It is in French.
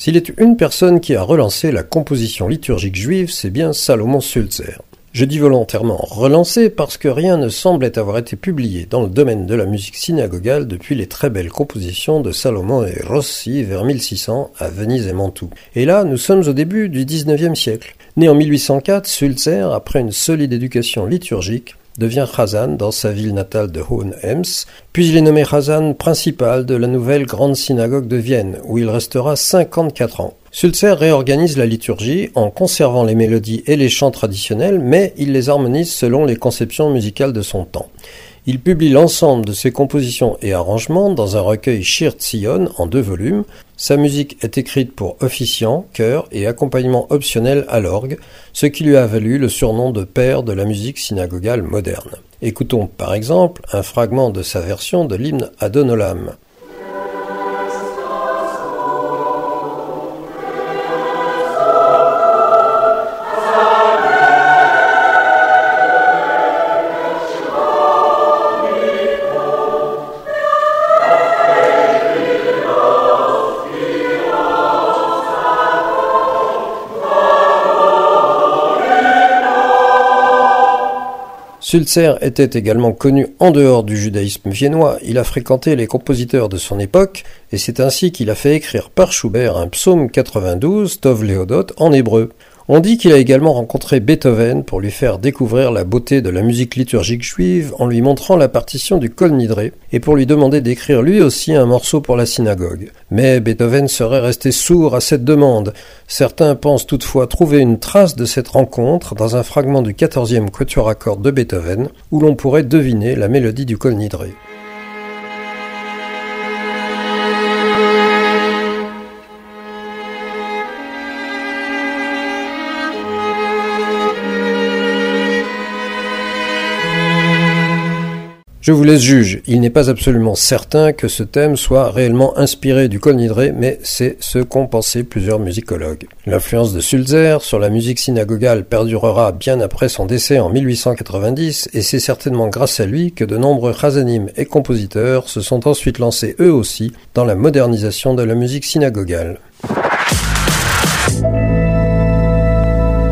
S'il est une personne qui a relancé la composition liturgique juive, c'est bien Salomon Sulzer. Je dis volontairement relancé parce que rien ne semblait avoir été publié dans le domaine de la musique synagogale depuis les très belles compositions de Salomon et Rossi vers 1600 à Venise et Mantoue. Et là, nous sommes au début du XIXe siècle. Né en 1804, Sulzer, après une solide éducation liturgique, devient Chazan dans sa ville natale de Hohenems, puis il est nommé Chazan principal de la nouvelle grande synagogue de Vienne, où il restera 54 ans. Sulzer réorganise la liturgie en conservant les mélodies et les chants traditionnels, mais il les harmonise selon les conceptions musicales de son temps. Il publie l'ensemble de ses compositions et arrangements dans un recueil Shir en deux volumes. Sa musique est écrite pour officiants, chœurs et accompagnement optionnel à l'orgue, ce qui lui a valu le surnom de père de la musique synagogale moderne. Écoutons par exemple un fragment de sa version de l'hymne Adonolam. Sulzer était également connu en dehors du judaïsme viennois. Il a fréquenté les compositeurs de son époque, et c'est ainsi qu'il a fait écrire par Schubert un psaume 92, Tov Léodot, en hébreu. On dit qu'il a également rencontré Beethoven pour lui faire découvrir la beauté de la musique liturgique juive en lui montrant la partition du Kol Nidré et pour lui demander d'écrire lui aussi un morceau pour la synagogue. Mais Beethoven serait resté sourd à cette demande. Certains pensent toutefois trouver une trace de cette rencontre dans un fragment du 14e quatuor à cordes de Beethoven où l'on pourrait deviner la mélodie du Kol Nidré. Je vous laisse juge. Il n'est pas absolument certain que ce thème soit réellement inspiré du Kol Nidré, mais c'est ce qu'ont pensé plusieurs musicologues. L'influence de Sulzer sur la musique synagogale perdurera bien après son décès en 1890, et c'est certainement grâce à lui que de nombreux chazanim et compositeurs se sont ensuite lancés eux aussi dans la modernisation de la musique synagogale.